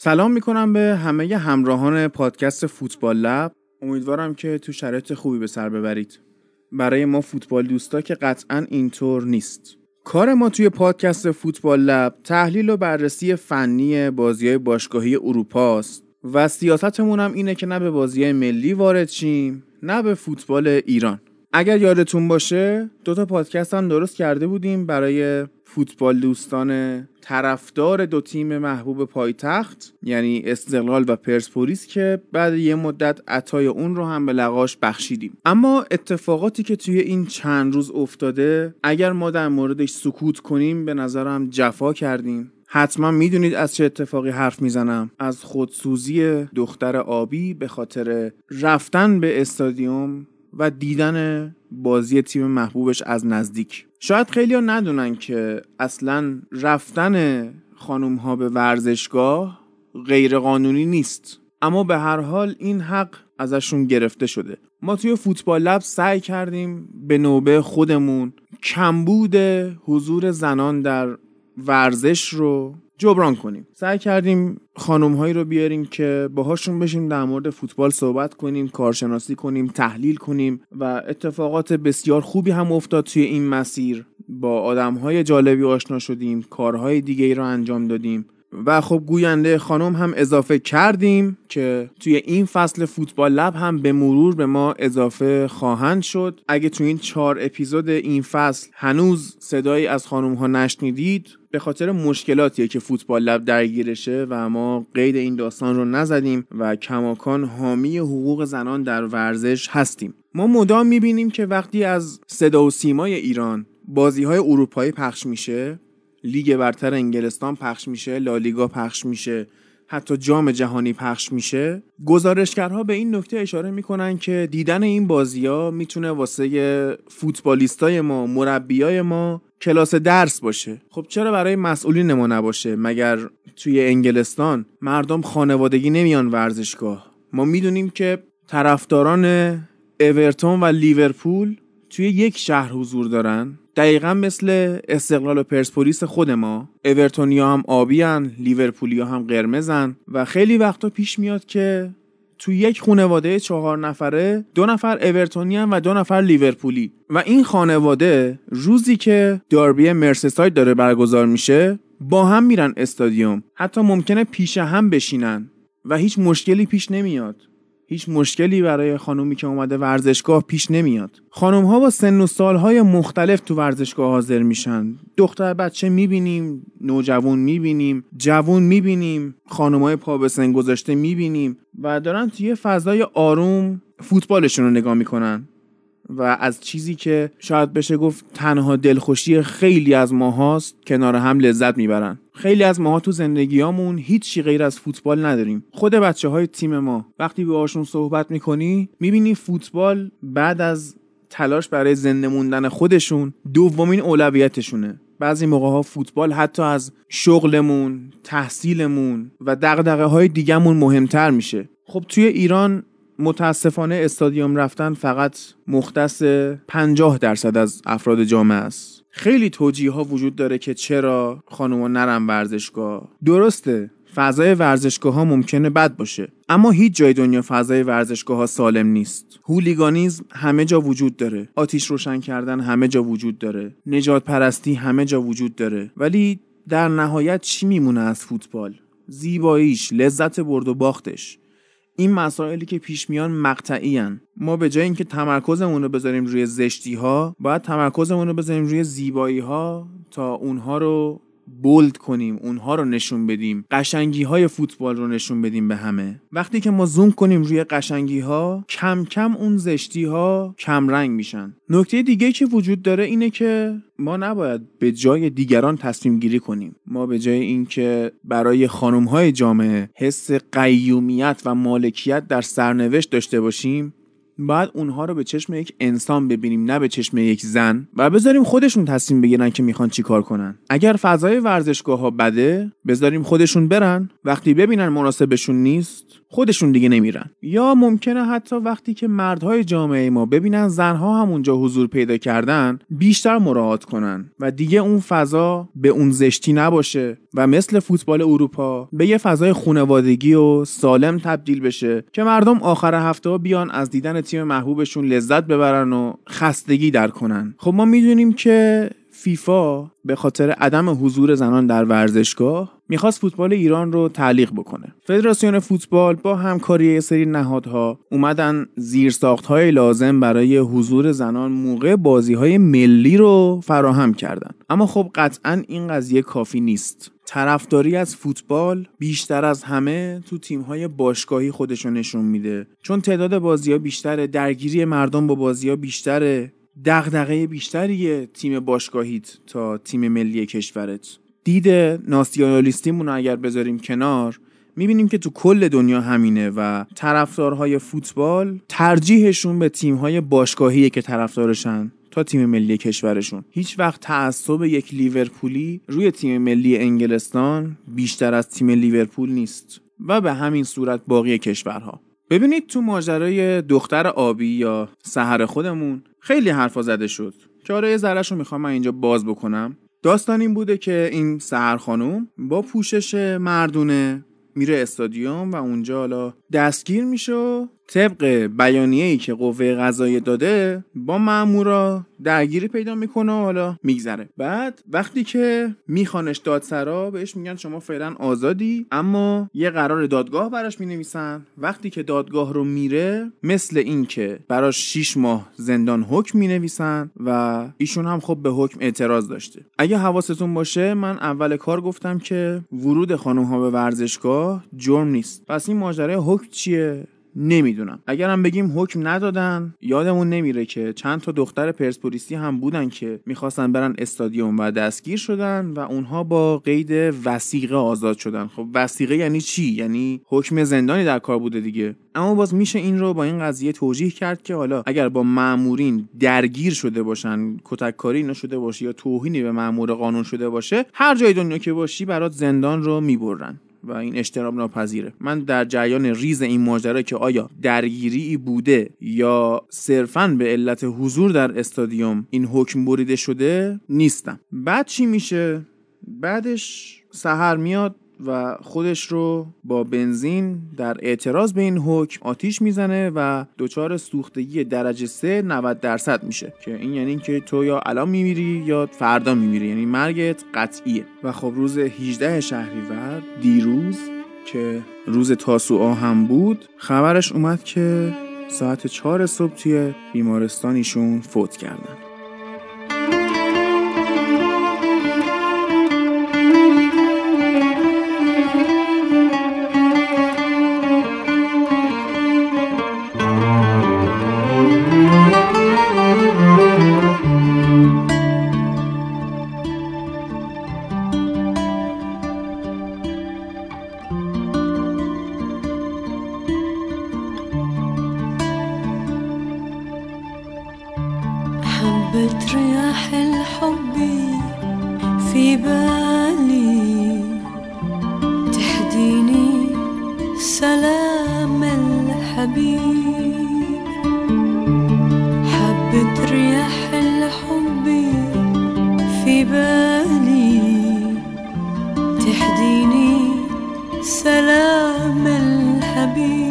سلام می‌کنم به همه همراهان پادکست فوتبال لب. امیدوارم که تو شرایط خوبی به سر ببرید. برای ما فوتبال دوستا که قطعا اینطور نیست. کار ما توی پادکست فوتبال لب تحلیل و بررسی فنی بازی های باشگاهی اروپا است و سیاستمون هم اینه که نه به بازی ملی وارد شیم نه به فوتبال ایران. اگر یادتون باشه دو تا پادکست هم درست کرده بودیم برای فوتبال دوستان طرفدار دو تیم محبوب پایتخت یعنی استقلال و پرسپولیس که بعد یه مدت عطای اون رو هم به لقاش بخشیدیم. اما اتفاقاتی که توی این چند روز افتاده اگر ما در موردش سکوت کنیم به نظرم جفا کردیم. حتما می‌دونید از چه اتفاقی حرف می‌زنم. از خودسوزی دختر آبی به خاطر رفتن به استادیوم و دیدن بازی تیم محبوبش از نزدیک. شاید خیلی ها ندونن که اصلا رفتن خانوم ها به ورزشگاه غیر قانونی نیست. اما به هر حال این حق ازشون گرفته شده. ما توی فوتبال لب سعی کردیم به نوبه خودمون کمبود حضور زنان در ورزش رو جبران کنیم. سعی کردیم خانم هایی رو بیاریم که باهاشون بشیم در مورد فوتبال صحبت کنیم کارشناسی کنیم تحلیل کنیم و اتفاقات بسیار خوبی هم افتاد توی این مسیر. با آدم های جالبی آشنا شدیم کارهای دیگه ای رو انجام دادیم. و خب گوینده خانم هم اضافه کردیم که توی این فصل فوتبال لب هم به مرور به ما اضافه خواهند شد. اگه توی این چهار اپیزود این فصل هنوز صدایی از خانم ها نشنیدید به خاطر مشکلاتیه که فوتبال لب درگیرشه و ما قید این داستان رو نزدیم و کماکان حامی حقوق زنان در ورزش هستیم. ما مدام می‌بینیم که وقتی از صدا و سیمای ایران بازی های اروپایی پخش میشه لیگ برتر انگلستان پخش میشه لالیگا پخش میشه حتی جام جهانی پخش میشه. گزارشگرها به این نکته اشاره می‌کنن که دیدن این بازی ها می‌تونه واسه فوتبالیستای ما مربیای ما کلاس درس باشه. خب چرا برای مسئولین ما نباشه؟ مگر توی انگلستان مردم خانوادگی نمیان ورزشگاه؟ ما می‌دونیم که طرفداران اورتون و لیورپول توی یک شهر حضور دارن. دقیقا مثل استقلال و پرسپولیس خود ما. اورتونیا هم آبیان لیورپولیا هم قرمزن و خیلی وقتا پیش میاد که تو یک خانواده چهار نفره دو نفر اورتونیان و دو نفر لیورپولی. و این خانواده روزی که داربی مرسساید داره برگزار میشه با هم میرن استادیوم. حتی ممکنه پیش هم بشینن و هیچ مشکلی پیش نمیاد. هیچ مشکلی برای خانومی که اومده ورزشگاه پیش نمیاد. خانم ها با سن و سالهای مختلف تو ورزشگاه حاضر میشن. دختر بچه می‌بینیم نوجوان می‌بینیم جوون می‌بینیم خانم های پا به سن گذاشته می‌بینیم و دارن توی فضای آروم فوتبالشون رو نگاه می‌کنن. و از چیزی که شاید بشه گفت تنها دلخوشی خیلی از ماهاست کنار هم لذت می‌برن. خیلی از ماها تو زندگیامون هیچی غیر از فوتبال نداریم. خود بچه های تیم ما وقتی باهاشون صحبت می‌کنی می‌بینی فوتبال بعد از تلاش برای زنده موندن خودشون دومین اولویتشونه. بعضی موقع ها فوتبال حتی از شغلمون، تحصیلمون و دقدقه های دیگهمون مهمتر میشه. خب توی ایران متاسفانه استادیوم رفتن فقط مختص 50 درصد از افراد جامعه است. خیلی توجیه ها وجود داره که چرا خانوما نرم ورزشگاه. درسته فضای ورزشگاه ها ممکنه بد باشه اما هیچ جای دنیا فضای ورزشگاه ها سالم نیست. هولیگانیزم همه جا وجود داره. آتیش روشن کردن همه جا وجود داره. نجات پرستی همه جا وجود داره. ولی در نهایت چی میمونه از فوتبال؟ زیباییش لذت برد و باختش. این مسائلی که پیش میان مقطعی ما به جای اینکه تمرکزمون رو بذاریم روی زشتی ها باید تمرکزمون رو بذاریم روی زیبایی ها تا اونها رو بولد کنیم اونها رو نشون بدیم قشنگی های فوتبال رو نشون بدیم به همه. وقتی که ما زوم کنیم روی قشنگی ها کم کم اون زشتی ها کم رنگ میشن. نکته دیگه که وجود داره اینه که ما نباید به جای دیگران تصمیم گیری کنیم. ما به جای اینکه برای خانم های جامعه حس قیومیت و مالکیت در سرنوشت داشته باشیم باید اونها رو به چشم یک انسان ببینیم نه به چشم یک زن و بذاریم خودشون تصمیم بگیرن که می‌خوان چیکار کنن. اگر فضای ورزشگاه ها بده بذاریم خودشون برن. وقتی ببینن مناسبشون نیست خودشون دیگه نمیرن. یا ممکنه حتی وقتی که مردهای جامعه ما ببینن زنها هم اونجا حضور پیدا کردن بیشتر مراعات کنن و دیگه اون فضا به اون زشتی نباشه و مثل فوتبال اروپا به یه فضای خونوادگی و سالم تبدیل بشه که مردم آخر هفته بیان از دیدن تیم محبوبشون لذت ببرن و خستگی در کنن خب ما می‌دونیم که فیفا به خاطر عدم حضور زنان در ورزشگاه می‌خواست فوتبال ایران رو تعلیق بکنه. فدراسیون فوتبال با همکاری یه سری نهادها اومدن زیرساخت های لازم برای حضور زنان موقع بازی های ملی رو فراهم کردن. اما خب قطعا این قضیه کافی نیست. طرفداری از فوتبال بیشتر از همه تو تیم‌های باشگاهی خودشون نشون میده. چون تعداد بازی ها بیشتره درگیری مردم با بازی ها بیشتره. دغدغه بیشتریه تیم باشگاهیت تا تیم ملی کشورت. دید ناسیونالیستیمون اگر بذاریم کنار می‌بینیم که تو کل دنیا همینه و طرفدارهای فوتبال ترجیحشون به تیمهای باشگاهیه که طرفدارشن تا تیم ملی کشورشون. هیچ وقت تعصب یک لیورپولی روی تیم ملی انگلستان بیشتر از تیم لیورپول نیست و به همین صورت باقی کشورها. ببینید تو ماجرای دختر آبی یا سهر خودمون خیلی حرفا زده شد. که آره ذرهش رو می‌خوام من اینجا باز بکنم. داستان این بوده که این سهر خانوم با پوشش مردونه میره استادیوم و اونجا حالا دستگیر میشه و طبق بیانیه ای که قوه قضایی داده با مامورا درگیری پیدا می‌کنه و حالا میگذره. بعد وقتی که میخوانش دادسرا بهش میگن شما فعلا آزادی اما یه قرار دادگاه براش می‌نویسن. وقتی که دادگاه رو میره مثل این که براش 6 ماه زندان حکم می‌نویسن و ایشون هم خب به حکم اعتراض داشته. اگه حواستون باشه من اول کار گفتم که ورود خانم ها به ورزشگاه جرم نیست. پس این ماجرای حکم چیه؟ نمی‌دونم. اگرم بگیم حکم ندادن یادمون نمیره که چند تا دختر پرسپولیسی هم بودن که می‌خواستن برن استادیوم و دستگیر شدن و اونها با قید وسیقه آزاد شدن. خب وسیقه یعنی چی؟ یعنی حکم زندانی در کار بوده دیگه. اما باز میشه این رو با این قضیه توجیه کرد که حالا اگر با مامورین درگیر شده باشن کتککاری نشده باشه یا توهینی به مامور قانون شده باشه هر جای دنیا که باشی برات زندان رو می‌برن. و این اجتناب ناپذیره من در جریان ریز این ماجرا که آیا درگیری بوده یا صرفا به علت حضور در استادیوم این حکم بریده شده نیستم. بعد چی میشه؟ بعدش سهر میاد و خودش رو با بنزین در اعتراض به این حکم آتیش می‌زنه و دچار سوختگی درجه 3 90 درصد میشه. که این یعنی که تو یا الان میمیری یا فردا میمیری. یعنی مرگت قطعیه. و خب روز 18 شهریور دیروز که روز تاسوعا هم بود خبرش اومد که ساعت 4 صبح توی بیمارستان ایشون فوت کردن. بالي تحديني سلام الحبيب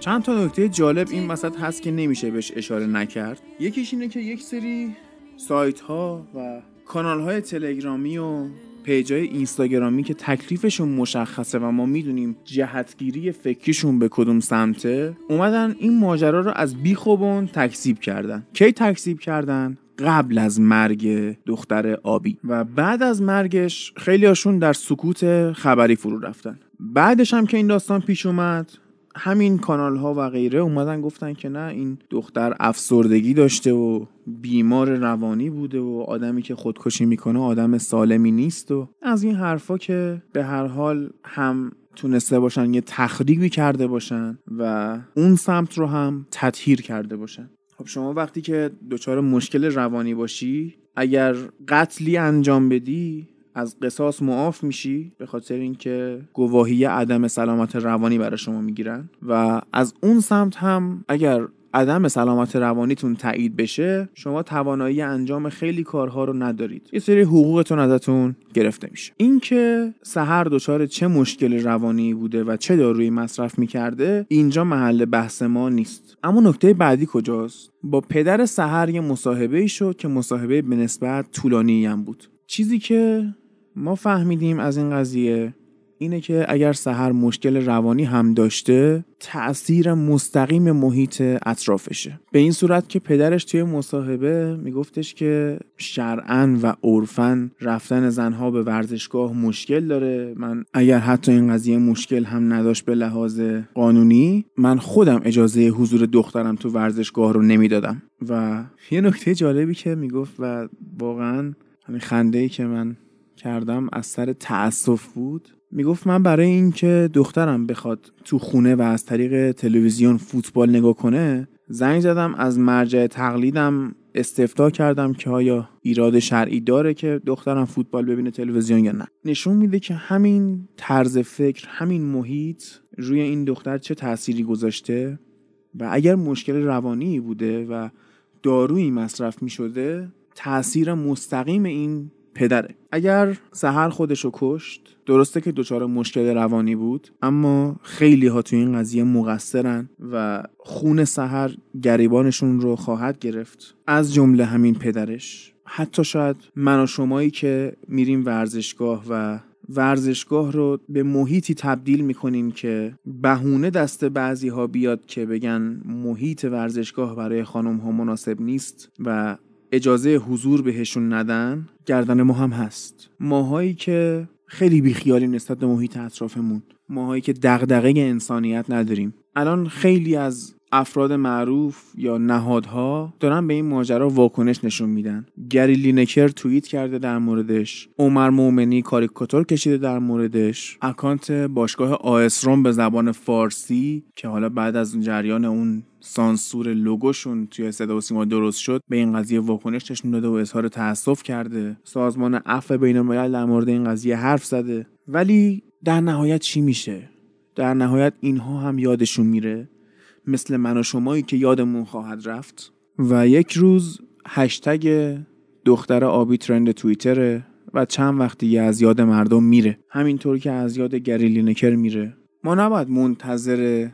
چند تا نکته جالب این وسط هست که نمیشه بهش اشاره نکرد. یکیش اینه که یک سری سایت ها و کانال های تلگرامی و پیج های اینستاگرامی که تکلیفشون مشخصه و ما می‌دونیم جهتگیری فکریشون به کدوم سمته اومدن این ماجرا رو از بیخوبون تکذیب کردن. کی تکذیب کردن؟ قبل از مرگ دختر آبی. و بعد از مرگش خیلی هاشون در سکوت خبری فرو رفتن. بعدش هم که این داستان پیش اومد همین کانال ها و غیره اومدن گفتن که نه این دختر افسردگی داشته و بیمار روانی بوده و آدمی که خودکشی می‌کنه آدم سالمی نیست و از این حرفا که به هر حال هم تونسته باشن یه تخریبی کرده باشن و اون سمت رو هم تطهیر کرده باشن. خب شما وقتی که دچار مشکل روانی باشی اگر قتلی انجام بدی از قصاص معاف میشی به خاطر اینکه گواهی عدم سلامت روانی برای شما می‌گیرن. و از اون سمت هم اگر عدم سلامت روانیتون تایید بشه شما توانایی انجام خیلی کارها رو ندارید. یه سری حقوقتون ازتون گرفته میشه. اینکه سحر دچار چه مشکل روانی بوده و چه دارویی مصرف می‌کرده اینجا محل بحث ما نیست. اما نکته بعدی کجاست؟ با پدر سحر یه مصاحبه ای شد که مصاحبه به نسبت طولانی هم بود. چیزی که ما فهمیدیم از این قضیه اینه که اگر سحر مشکل روانی هم داشته تأثیر مستقیم محیط اطرافشه. به این صورت که پدرش توی مصاحبه میگفتش که شرعن و عرفن رفتن زنها به ورزشگاه مشکل داره. من اگر حتی این قضیه مشکل هم نداشت به لحاظ قانونی من خودم اجازه حضور دخترم تو ورزشگاه رو نمی‌دادم. و یه نکته جالبی که می‌گفت و واقعا همین خنده که من کردم از سر تأسف بود. می‌گفت من برای اینکه دخترم بخواد تو خونه و از طریق تلویزیون فوتبال نگاه کنه زنگ زدم از مرجع تقلیدم استفتا کردم که آیا ایراد شرعی داره که دخترم فوتبال ببینه تلویزیون یا نه. نشون میده که همین طرز فکر همین محیط روی این دختر چه تأثیری گذاشته و اگر مشکل روانی بوده و دارویی مصرف می شده تأثیر مستقیم این پدره. اگر سهر خودشو کشت درسته که دچار مشکل روانی بود اما خیلی ها تو این قضیه مقصرن و خون سهر گریبانشون رو خواهد گرفت. از جمله همین پدرش. حتی شاید من و شمایی که میریم ورزشگاه و ورزشگاه رو به محیطی تبدیل می‌کنیم که بهونه دست بعضی ها بیاد که بگن محیط ورزشگاه برای خانم ها مناسب نیست و اجازه حضور بهشون ندن گردن ما هم هست. ماهایی که خیلی بیخیالیم نسبت به محیط اطرافمون. ماهایی که دغدغه انسانیت نداریم. الان خیلی از افراد معروف یا نهادها دارن به این ماجرا واکنش نشون میدن. گری لینکر توییت کرده در موردش. عمر مومنی کاریکاتور کشیده در موردش. اکانت باشگاه آسروم به زبان فارسی که حالا بعد از جریان اون سانسور لوگوشون توی صدا و سیما درست شد به این قضیه واکنش نشون داده و اظهار تاسف کرده. سازمان عفو بین الملل در مورد این قضیه حرف زده. ولی در نهایت چی میشه؟ در نهایت اینها هم یادشون میره. مثل من و شمایی که یادمون خواهد رفت. و یک روز هشتگ دختر آبی ترند توییتره و چند وقت دیگه از یاد مردم میره. همینطور که از یاد گریلینکر میره. ما نباید منتظر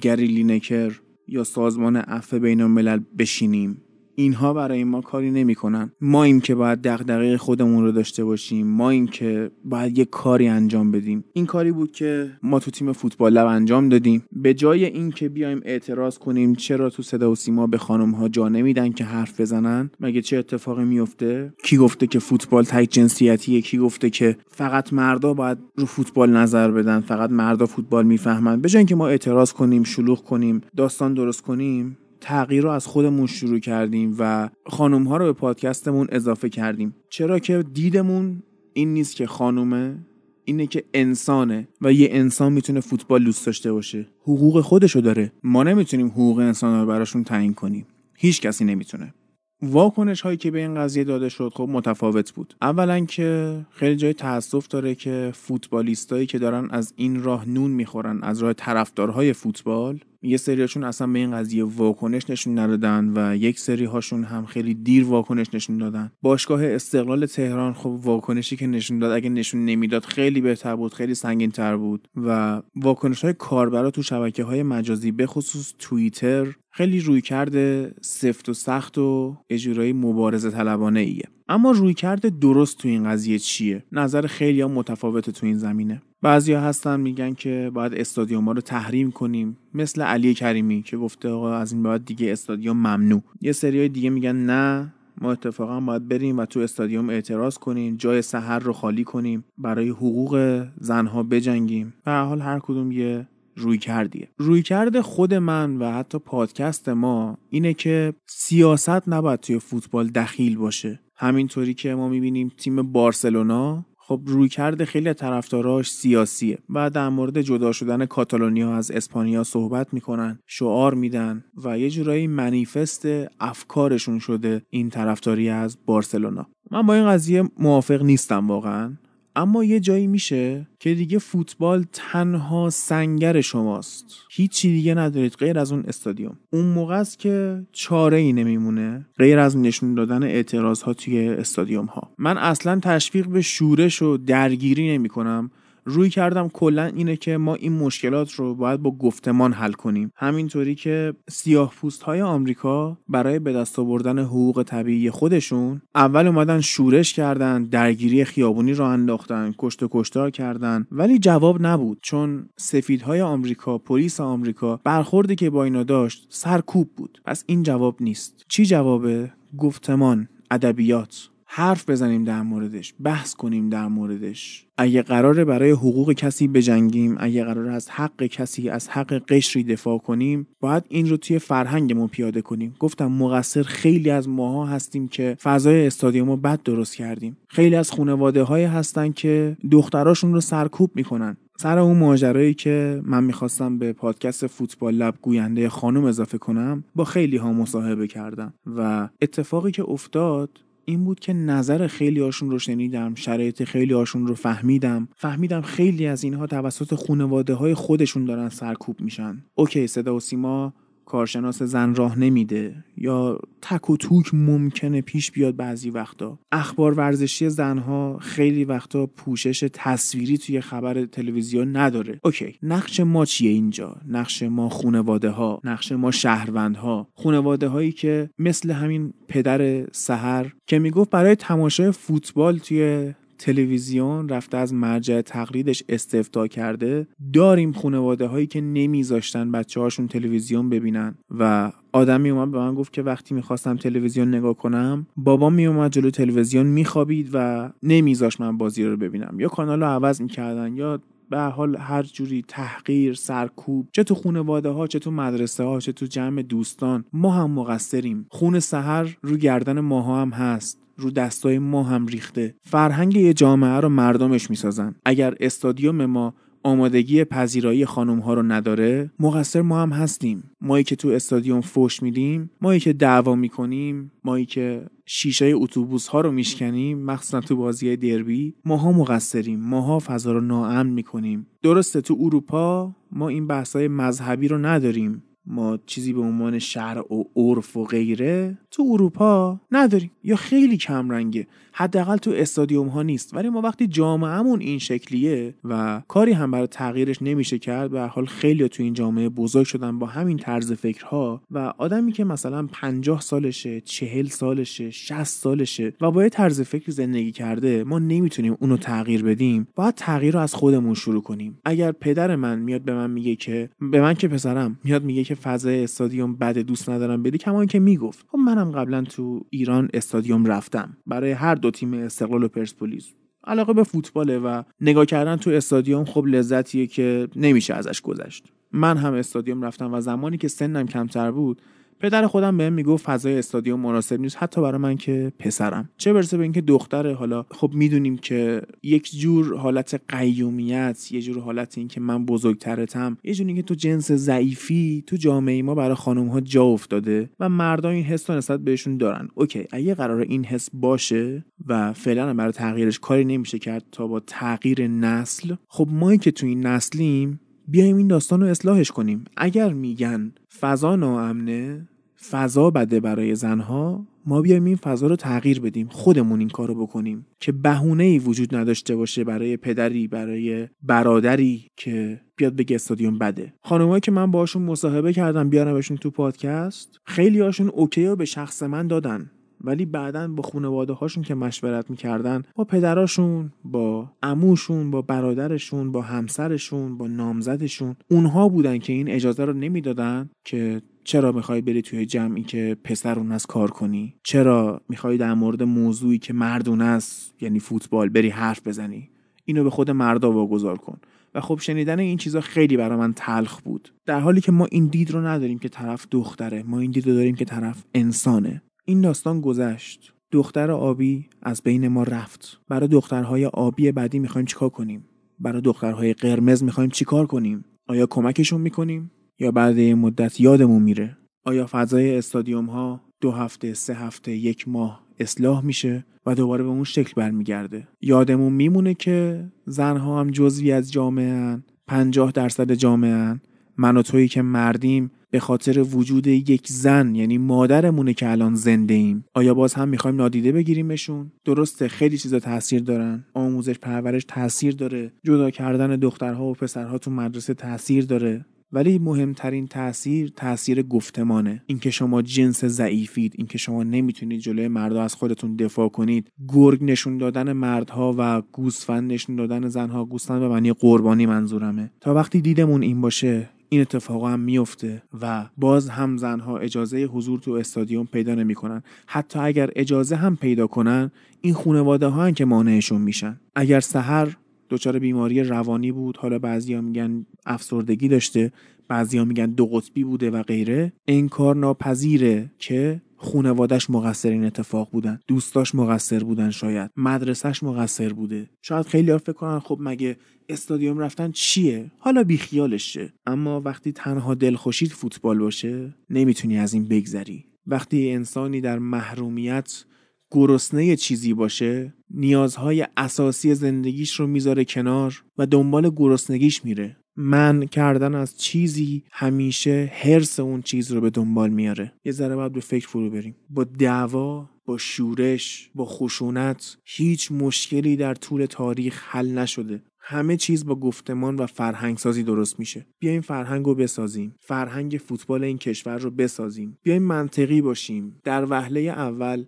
گریلینکر یا سازمان عفو بین الملل بشینیم؟ اینها برای ما کاری نمی‌کنن. ما این که باید دغدغه خودمون رو داشته باشیم. ما این که باید یه کاری انجام بدیم. این کاری بود که ما تو تیم فوتبال لب انجام دادیم. به جای اینکه بیایم اعتراض کنیم چرا تو صدا و سیما به خانم ها جا نمیدن که حرف بزنن مگه چه اتفاقی میفته کی گفته که فوتبال تک جنسیتیه؟ کی گفته که فقط مردا باید رو فوتبال نظر بدن؟ فقط مردا فوتبال می‌فهمن. به جای اینکه ما اعتراض کنیم شلوغ کنیم داستان درست کنیم تغییر رو از خودمون شروع کردیم و خانوم ها رو به پادکستمون اضافه کردیم. چرا که دیدمون این نیست که خانومه اینه که انسانه و یه انسان می‌تونه فوتبال دوست داشته باشه. حقوق خودشو داره. ما نمی‌تونیم حقوق انسان رو براشون تعیین کنیم. هیچ کسی نمی‌تونه. واکنش هایی که به این قضیه داده شد خب متفاوت بود. اولا که خیلی جای تاسف داره که فوتبالیستایی که دارن از این راه نون می‌خورن از راه طرفدارهای فوتبال یه سریاشون اصلا به این قضیه واکنش نشون ندادن و یک سری هاشون هم خیلی دیر واکنش نشون دادن. باشگاه استقلال تهران خب واکنشی که نشون داد اگه نشون نمی‌داد خیلی بهتر بود خیلی سنگین تر بود و واکنش های کاربرا تو شبکه های مجازی به خصوص توییتر خیلی روی کرده سفت و سخت و اجورایی مبارزه طلبانه ایه اما روی کرده درست تو این قضیه چیه؟ نظر خیلی متفاوت تو این زمینه. بعضیا هستن میگن که باید استادیوم رو تحریم کنیم. مثل علی کریمی که گفته آقا از این بعد دیگه استادیوم ممنوع. یه سریای دیگه میگن نه ما اتفاقا باید بریم و تو استادیوم اعتراض کنیم جای سحر رو خالی کنیم برای حقوق زنها بجنگیم. به حال هر کدوم یه روی کردیه روی کرده خود من و حتی پادکست ما اینه که سیاست نباید توی فوتبال دخیل باشه. همینطوری که ما می‌بینیم تیم بارسلونا خب روی کرده خیلی طرفداراش سیاسیه و در مورد جدا شدن کاتالونیا از اسپانیا صحبت می‌کنن شعار میدن و یه جورایی منیفست افکارشون شده این طرفداری از بارسلونا. من با این قضیه موافق نیستم واقعا. اما یه جایی میشه که دیگه فوتبال تنها سنگر شماست. هیچی دیگه ندارید غیر از اون استادیوم. اون موقع است که چاره ای نمیمونه غیر از نشون دادن اعتراض ها توی استادیوم ها من اصلا تشویق به شورش و درگیری نمی کنم روی کردم کلا اینه که ما این مشکلات رو باید با گفتمان حل کنیم. همینطوری که سیاه پوست های آمریکا برای به دست آوردن حقوق طبیعی خودشون اول اومدن شورش کردن درگیری خیابونی را انداختن کشت و کشتار کردن. ولی جواب نبود چون سفیدهای آمریکا پلیس آمریکا برخوردی که با اینا داشت سرکوب بود. پس این جواب نیست. چی جوابه؟ گفتمان ادبیات. حرف بزنیم در موردش بحث کنیم در موردش. اگه قراره برای حقوق کسی بجنگیم اگه قراره از حق کسی از حق قشری دفاع کنیم باید این رو توی فرهنگمون پیاده کنیم. گفتم مقصر خیلی از ماها هستیم که فضای استادیوم رو بد درست کردیم. خیلی از خانواده های هستن که دختراشون رو سرکوب می‌کنن. سر اون ماجرایی که من می‌خواستم به پادکست فوتبال لب گوینده خانم اضافه کنم با خیلی ها مصاحبه کردم و اتفاقی که افتاد این بود که نظر خیلی هاشون رو شنیدم شرایط خیلی هاشون رو فهمیدم. فهمیدم خیلی از اینها توسط خانواده های خودشون دارن سرکوب میشن. OK صدا و سیما کارشناس زن راه نمیده یا تک و توک ممکنه پیش بیاد بعضی وقتا. اخبار ورزشی زنها خیلی وقتا پوشش تصویری توی خبر تلویزیون نداره. OK نقش ما چیه اینجا؟ نقش ما خونواده ها نقش ما شهروندها. خونواده هایی که مثل همین پدر سحر که می‌گفت برای تماشای فوتبال توی تلویزیون رفته از مرجع تقلیدش استفتا کرده داریم خانواده هایی که نمیذاشتن بچه هاشون تلویزیون ببینن. و آدمی اومد به من گفت که وقتی می‌خواستم تلویزیون نگاه کنم بابام میومد جلو تلویزیون میخوابید و نمیذاش من بازی رو ببینم. یا کانال رو عوض می‌کردن یا به حال هر جوری تحقیر سرکوب چه تو خانواده ها چه تو مدرسه ها چه تو جمع دوستان ما هم مقصریم. خون سحر رو گردن ماها هم هست. رو دستای ما هم ریخته. فرهنگ یه جامعه رو مردمش می‌سازن. اگر استادیوم ما آمادگی پذیرایی خانم ها رو نداره مقصر ما هم هستیم. مایی که تو استادیوم فوش میدیم مایی که دعوا می‌کنیم مایی که شیشه اتوبوس ها رو میشکنیم مخصوصا تو بازی دربی ماها مقصریم ماها فضا رو ناامن می‌کنیم. درسته تو اروپا ما این بحثای مذهبی رو نداریم. ما چیزی به عنوان شرع و عرف و غیره تو اروپا نداریم یا خیلی کم رنگه. حداقل تو استادیوم ها نیست. ولی ما وقتی جامعهمون این شکلیه و کاری هم برای تغییرش نمیشه کرد به حال خیلی تو این جامعه بزرگ شدن با همین طرز فکرها و آدمی که مثلا 50 سالشه 40 سالشه 60 سالشه و با یه طرز فکر زندگی کرده ما نمی‌تونیم اونو تغییر بدیم. باید تغییر رو از خودمون شروع کنیم. اگر پدر من میاد به من میگه که به من که پسرم میاد میگه که فضای استادیوم بد دوست ندارم بدی کما که می‌گفت. خب منم قبلا تو ایران استادیوم رفتم. برای هر دو تیم استقلال و پرسپولیس. علاقه به فوتباله و نگاه کردن تو استادیوم خب لذتیه که نمیشه ازش گذشت. من هم استادیوم رفتم و زمانی که سنم کمتر بود پدر خودم بهم می‌گفت فضای استادیوم مناسب نیست حتی برای من که پسرم. چه برسه به اینکه دختر حالا خب می‌دونیم که یک جور حالت قیومیت یه جور حالت این که من بزرگترتم یه جوری که تو جنس ضعیفی تو جامعه ما برای خانم ها جا افتاده و مردا این حس نسبت بهشون دارن. اوکی اگه قرار این حس باشه و فعلا برای تغییرش کاری نمیشه کرد تا با تغییر نسل خب ما که تو این نسلیم بیایم این داستان رو اصلاحش کنیم. اگر میگن فضا ناامنه فضا بده برای زنها ما بیایم این فضا رو تغییر بدیم خودمون این کارو بکنیم که بهونه ای وجود نداشته باشه برای پدری برای برادری که بیاد بگه استادیوم بده. خانمایی که من باشون مصاحبه کردم بیارمشون تو پادکست خیلی هاشون اوکی به شخص من دادن. ولی بعدا با خانواده هاشون که مشورت می‌کردن با پدراشون با عموشون با برادرشون با همسرشون با نامزدشون اونها بودن که این اجازه رو نمی‌دادن که چرا می‌خوای بری توی جمعی که پسرون از کار کنی؟ چرا می‌خوای در مورد موضوعی که مردون است یعنی فوتبال بری حرف بزنی؟ اینو به خود مردا واگذار کن. و خب شنیدن این چیزا خیلی برای من تلخ بود. در حالی که ما این دید رو نداریم که طرف دختره ما این دید رو داریم که طرف انسانه. این داستان گذشت. دختر آبی از بین ما رفت. برای دخترهای آبی بعدی می‌خوایم چیکار کنیم؟ برای دخترهای قرمز می‌خوایم چیکار کنیم؟ آیا کمکشون می‌کنیم؟ یا بعد مدت یادمون میره؟ آیا فضای استادیوم ها دو هفته سه هفته یک ماه اصلاح میشه و دوباره به اون شکل برمیگرده؟ یادمون میمونه که زنها هم جزوی از جامعه هن. پنجاه درصد جامعه. من و تویی که مردیم به خاطر وجود یک زن یعنی مادرمونه که الان زنده ایم. آیا باز هم می‌خوایم نادیده بگیریمشون؟ درسته خیلی چیزا تاثیر دارن. آموزش پرورش تاثیر داره. جدا کردن دخترها و پسرها تو مدرسه تاثیر داره. ولی مهمترین تاثیر تاثیر گفتمانه. اینکه شما جنس ضعیفید اینکه شما نمی‌تونید جلوی مردها از خودتون دفاع کنید. گرگ نشون دادن مردها و گوسفند نشون دادن زنها. گوسفند به معنی قربانی منظورمه. تا وقتی دیدمون این باشه این اتفاق هم میفته و باز هم زنها اجازه حضور تو استادیوم پیدا نمی‌کنن. حتی اگر اجازه هم پیدا کنن این خانواده ها که مانعشون میشن. اگر سحر دچار بیماری روانی بود حالا بعضیا میگن افسردگی داشته بعضیا میگن دو قطبی بوده و غیره انکار ناپذیره که خونوادش مقصر این اتفاق بودن. دوستاش مقصر بودن شاید. مدرسهش مقصر بوده. شاید خیلی فکر کنن خب مگه استادیوم رفتن چیه؟ حالا بیخیالش شه اما وقتی تنها دلخوشید فوتبال باشه نمی‌تونی از این بگذری. وقتی انسانی در محرومیت گرسنه چیزی باشه نیازهای اساسی زندگیش رو می‌ذاره کنار و دنبال گرسنگیش میره. من کردن از چیزی همیشه حرس اون چیز رو به دنبال میاره. یه ذره باید به فکر فرو بریم. با دعوا با شورش با خشونت هیچ مشکلی در طول تاریخ حل نشده. همه چیز با گفتمان و فرهنگ سازی درست میشه. بیایم فرهنگ رو بسازیم. فرهنگ فوتبال این کشور رو بسازیم. بیایم منطقی باشیم. در وهله اول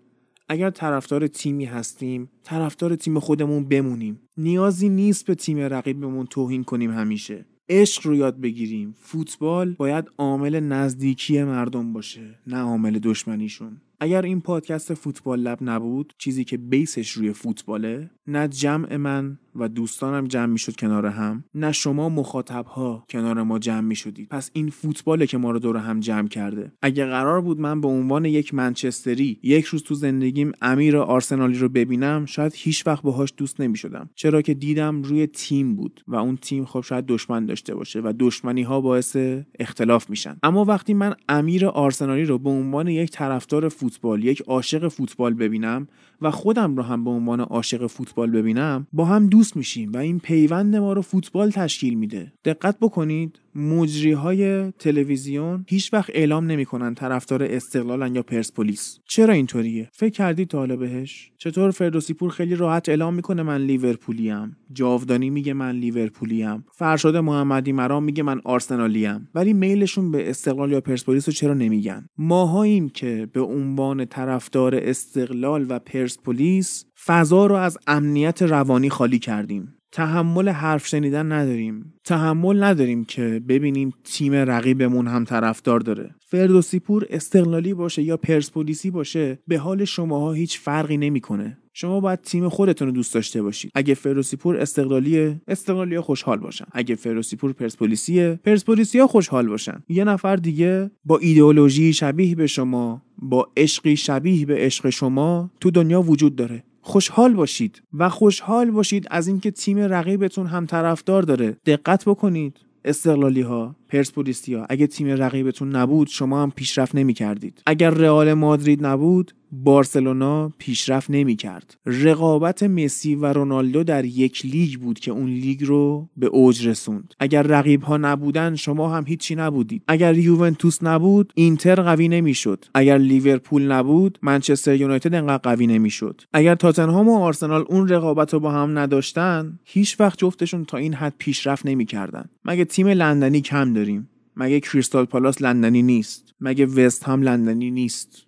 اگر طرفدار تیمی هستیم طرفدار تیم خودمون بمونیم. نیازی نیست به تیم رقیبمون توهین کنیم همیشه. عشق رو یاد بگیریم. فوتبال باید عامل نزدیکی مردم باشه نه عامل دشمنیشون. اگر این پادکست فوتبال لب نبود چیزی که بیسش روی فوتباله نه جمع من و دوستانم جمع می‌شد کنار هم نه شما مخاطب ها کنار ما جمع می شدید پس این فوتباله که ما رو دور هم جمع کرده. اگه قرار بود من به عنوان یک منچستری یک روز تو زندگیم امیر آرسنالی رو ببینم شاید هیچ وقت باهاش دوست نمی شدم چرا که دیدم روی تیم بود و اون تیم خب شاید دشمن داشته باشه و دشمنی ها باعث اختلاف میشن. اما وقتی من امیر آرسنالی رو به عنوان یک طرفدار فوتبال یک عاشق فوتبال ببینم و خودم رو هم به عنوان عاشق فوتبال ببینم با هم دوست میشیم و این پیوند ما رو فوتبال تشکیل میده. دقت بکنید مجری های تلویزیون هیچ وقت اعلام نمی‌کنن طرفدار استقلالن یا پرسپولیس. چرا اینطوریه؟ فکر کردید تا بهش؟ چطور فردوسی پور خیلی راحت اعلام می‌کنه من لیورپولیم؟ جاودانی میگه من لیورپولیم. فرشاد محمدی مرام میگه من آرسنالیم. ولی میلشون به استقلال یا پرسپولیس رو چرا نمیگن؟ ماهاییم که به عنوان طرفدار استقلال و پرسپولیس فضا رو از امنیت روانی خالی کردیم. تحمل حرف شنیدن نداریم. تحمل نداریم که ببینیم تیم رقیبمون هم طرفدار داره. فردوسی پور استقلالی باشه یا پرسپولیسی باشه به حال شماها هیچ فرقی نمی‌کنه. شما باید تیم خودتون رو دوست داشته باشید. اگه فردوسی پور استقلالیه استقلالی خوشحال باشن. اگه فردوسی پور پرسپولیسیه پرسپولیسی خوشحال باشن. یه نفر دیگه با ایدئولوژی شبیه به شما با عشقی شبیه به عشق شما تو دنیا وجود داره. خوشحال باشید و خوشحال باشید از اینکه تیم رقیبتون هم طرفدار داره. دقت بکنید استقلالی ها پرسپولیسی ها اگه تیم رقیبتون نبود شما هم پیشرفت نمی کردید اگر رئال مادرید نبود بارسلونا پیشرفت نمی کرد رقابت مسی و رونالدو در یک لیگ بود که اون لیگ رو به اوج رسوند. اگر رقیب ها نبودن شما هم هیچی نبودید. اگر یوونتوس نبود اینتر قوی نمی‌شد. اگر لیورپول نبود منچستر یونایتد انقدر قوی نمی‌شد. اگر تاتنهام و آرسنال اون رقابت رو با هم نداشتن هیچ وقت جفتشون تا این حد پیشرفت نمی‌کردن. مگه تیم لندنی کم داریم. مگه کریستال پالاس لندنی نیست؟ مگه وست هم لندنی نیست؟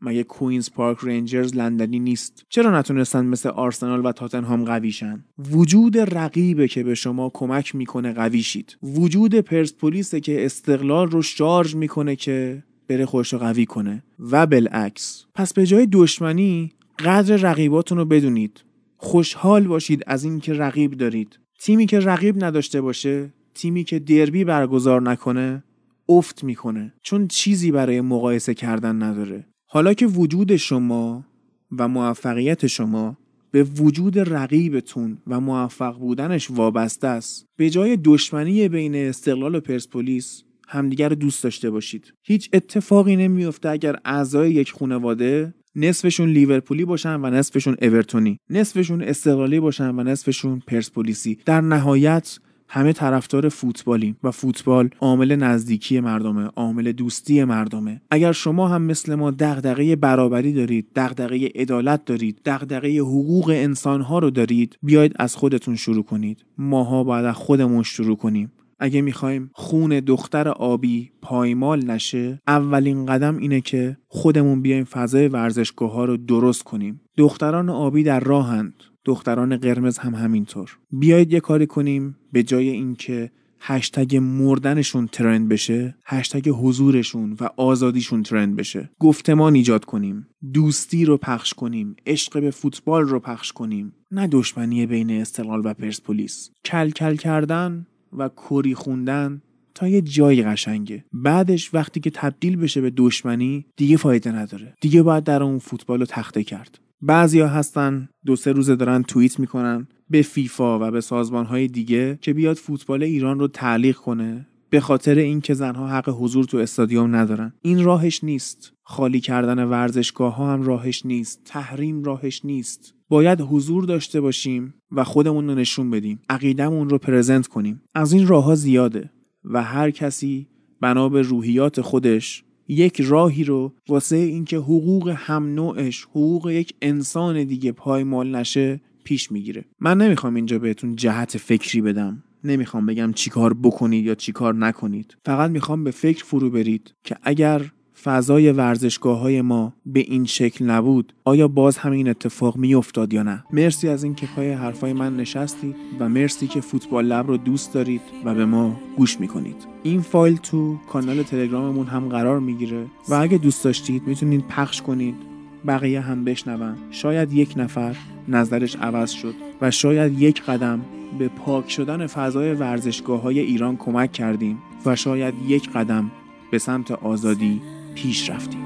مگه کوینز پارک رنجرز لندنی نیست؟ چرا نتونستن مثل آرسنال و تاتنهام قویشن؟ وجود رقیبه که به شما کمک می‌کنه قوی شید وجود پرسپولیسه که استقلال رو شارژ می‌کنه که بره خودش رو قوی کنه. و بالعکس. پس به جای دشمنی قدر رقیباتون رو بدونید. خوشحال باشید از اینکه رقیب دارید. تیمی که رقیب نداشته باشه تیمی که دربی برگزار نکنه افت می‌کنه چون چیزی برای مقایسه کردن نداره. حالا که وجود شما و موفقیت شما به وجود رقیبتون و موفق بودنش وابسته است به جای دشمنی بین استقلال و پرسپولیس همدیگر دوست داشته باشید. هیچ اتفاقی نمیفته اگر اعضای یک خانواده نصفشون لیورپولی باشن و نصفشون اورتونی نصفشون استقلالی باشن و نصفشون پرسپولیسی. در نهایت همه طرفدار فوتبالیم و فوتبال عامل نزدیکی مردمه عامل دوستی مردمه. اگر شما هم مثل ما دغدغه برابری دارید دغدغه عدالت دارید دغدغه حقوق انسانها رو دارید بیاید از خودتون شروع کنید. ماها باید از خودمون شروع کنیم. اگه می‌خوایم خون دختر آبی پایمال نشه اولین قدم اینه که خودمون بیایم فضای ورزشگاه ها رو درست کنیم. دختران آبی در راهند. دختران قرمز هم همینطور. بیایید یه کاری کنیم به جای اینکه هشتگ مردنشون ترند بشه هشتگ حضورشون و آزادیشون ترند بشه. گفتمان ایجاد کنیم. دوستی رو پخش کنیم. عشق به فوتبال رو پخش کنیم. نه دشمنی بین استقلال و پرسپولیس. کل کل کردن و کری خوندن تا یه جایی قشنگه. بعدش وقتی که تبدیل بشه به دشمنی دیگه فایده نداره. دیگه باید در اون فوتبال رو تخته کرد. بعضیا هستن دو سه روزه دارن توییت می‌کنن به فیفا و به سازمان های دیگه که بیاد فوتبال ایران رو تعلیق کنه به خاطر اینکه زنها حق حضور تو استادیوم ندارن. این راهش نیست. خالی کردن ورزشگاه ها هم راهش نیست. تحریم راهش نیست. باید حضور داشته باشیم و خودمون رو نشون بدیم. عقیدمون رو پرزنت کنیم. از این راه ها زیاده و هر کسی بنا به روحیات خودش یک راهی رو واسه اینکه حقوق هم نوعش حقوق یک انسان دیگه پایمال نشه پیش می‌گیره. من نمی‌خوام اینجا بهتون جهت فکری بدم. نمی‌خوام بگم چیکار بکنید یا چیکار نکنید. فقط می‌خوام به فکر فرو برید که اگر فضای ورزشگاه های ما به این شکل نبود. آیا باز همین اتفاق میافتاد یا نه؟ مرسی از اینکه پای حرفای من نشستید و مرسی که فوتبال لب رو دوست دارید و به ما گوش می‌کنید. این فایل تو کانال تلگراممون هم قرار می‌گیره و اگه دوست داشتید می‌تونید پخش کنید. بقیه هم بشنون. شاید یک نفر نظرش عوض شد و شاید یک قدم به پاک شدن فضای ورزشگاه های ایران کمک کردیم و شاید یک قدم به سمت آزادی پیش رفتیم.